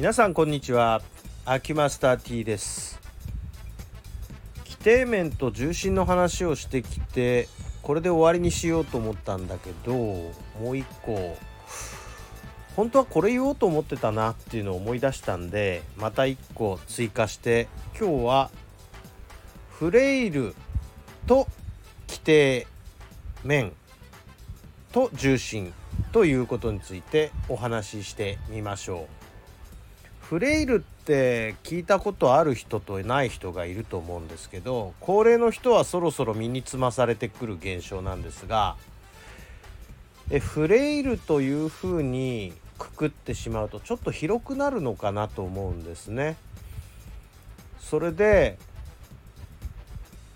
皆さんこんにちはアキマスター T です規定面と重心の話をしてきてこれで終わりにしようと思ったんだけどもう一個本当はこれ言おうと思ってたなっていうのを思い出したんでまた一個追加して今日はフレイルと規定面と重心ということについてお話ししてみましょう。フレイルって聞いたことある人とない人がいると思うんですけど高齢の人はそろそろ身につまされてくる現象なんですがえフレイルというふうにくくってしまうとちょっと広くなるのかなと思うんですね。それで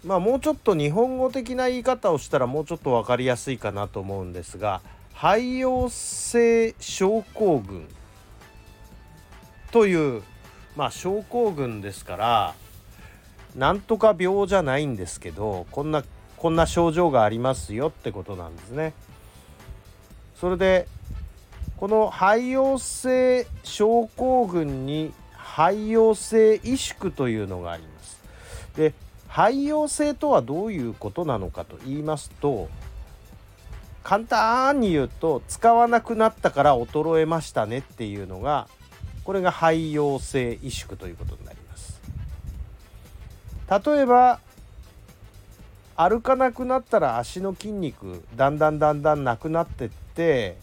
まあもうちょっと日本語的な言い方をしたらもうちょっと分かりやすいかなと思うんですが肺陽性症候群というまあ症候群ですからなんとか病じゃないんですけどこんなこんな症状がありますよってことなんですね。それでこの肺陽性症候群に肺陽性萎縮というのがあります。で肺陽性とはどういうことなのかと言いますと簡単に言うと使わなくなったから衰えましたねっていうのがこれが肺陽性萎縮ということになります。例えば歩かなくなったら足の筋肉だんだんだんだんなくなってって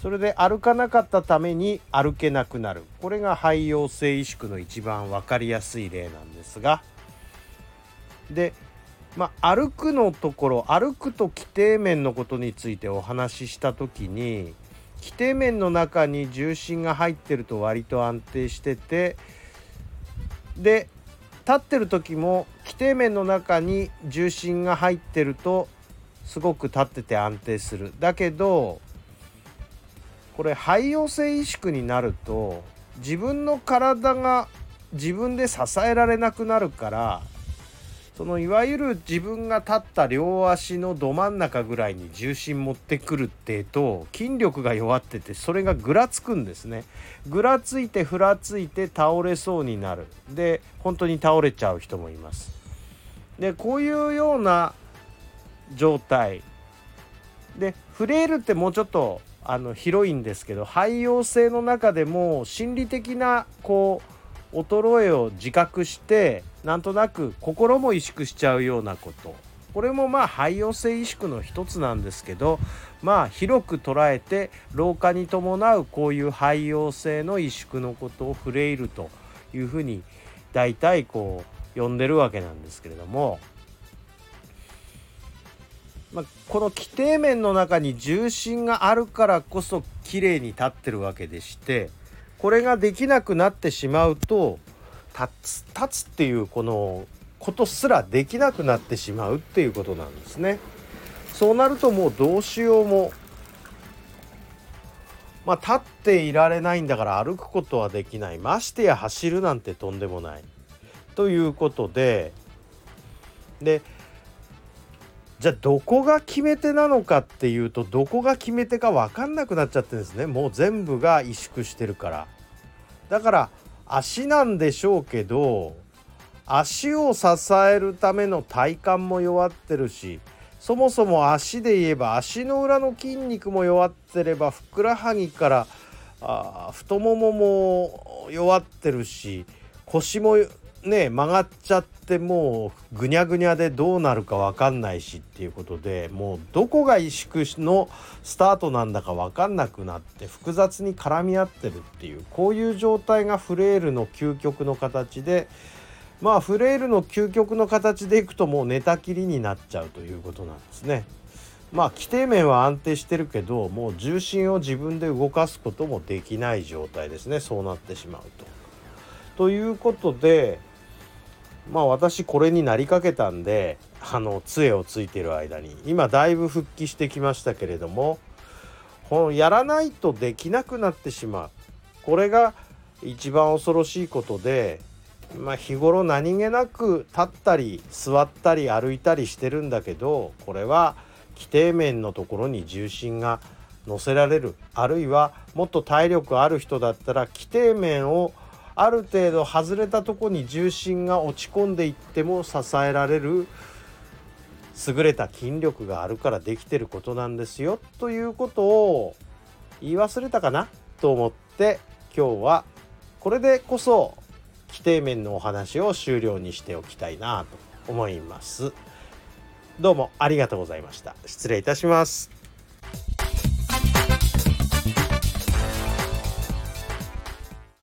それで歩かなかったために歩けなくなる。これが肺陽性萎縮の一番分かりやすい例なんですが。でまあ、歩くのところ歩くと規定面のことについてお話しした時に規定面の中に重心が入ってると割と安定しててで立ってる時も規定面の中に重心が入ってるとすごく立ってて安定する。だけどこれ肺陽性萎縮になると自分の体が自分で支えられなくなるからそのいわゆる自分が立った両足のど真ん中ぐらいに重心持ってくるってと筋力が弱っててそれがぐらつくんですね。ぐらついてふらついて倒れそうになる。で本当に倒れちゃう人もいます。でこういうような状態。でフレイルってもうちょっとあの広いんですけど肺陽性の中でも心理的なこう衰えを自覚してなんとなく心も萎縮しちゃうようなこと。これもまあ肺陽性萎縮の一つなんですけどまあ広く捉えて老化に伴うこういう肺陽性の萎縮のことをフレイルというふうに大体こう呼んでるわけなんですけれども、まあ、この規定面の中に重心があるからこそ綺麗に立ってるわけでしてこれができなくなってしまうと立つ立つっていうこのことすらできなくなってしまうっていうことなんですね。そうなるともうどうしようもまあ立っていられないんだから歩くことはできないましてや走るなんてとんでもないということででじゃあどこが決め手なのかっていうとどこが決め手か分かんなくなっちゃってるんですね。もう全部が萎縮してるから。だから足なんでしょうけど足を支えるための体幹も弱ってるしそもそも足で言えば足の裏の筋肉も弱ってればふくらはぎからあ太ももも弱ってるし腰もね曲がっちゃってもうぐにゃぐにゃでどうなるか分かんないしっていうことでもうどこが萎縮のスタートなんだか分かんなくなって複雑に絡み合ってるっていうこういう状態がフレイルの究極の形でまあフレイルの究極の形でいくともう寝たきりになっちゃうということなんですね。まあ規定面は安定してるけどもう重心を自分で動かすこともできない状態ですねそうなってしまうと。ということでまあ私これになりかけたんであの杖をついてる間に。今だいぶ復帰してきましたけれどもこのやらないとできなくなってしまう。これが一番恐ろしいことで、まあ、日頃何気なく立ったり座ったり歩いたりしてるんだけどこれは規定面のところに重心が乗せられる。あるいはもっと体力ある人だったら規定面をある程度外れたとこに重心が落ち込んでいっても支えられる優れた筋力があるからできてることなんですよということを言い忘れたかなと思って今日はこれでこそ規定面のお話を終了にしておきたいなと思います。どうもありがとうございました。失礼いたします。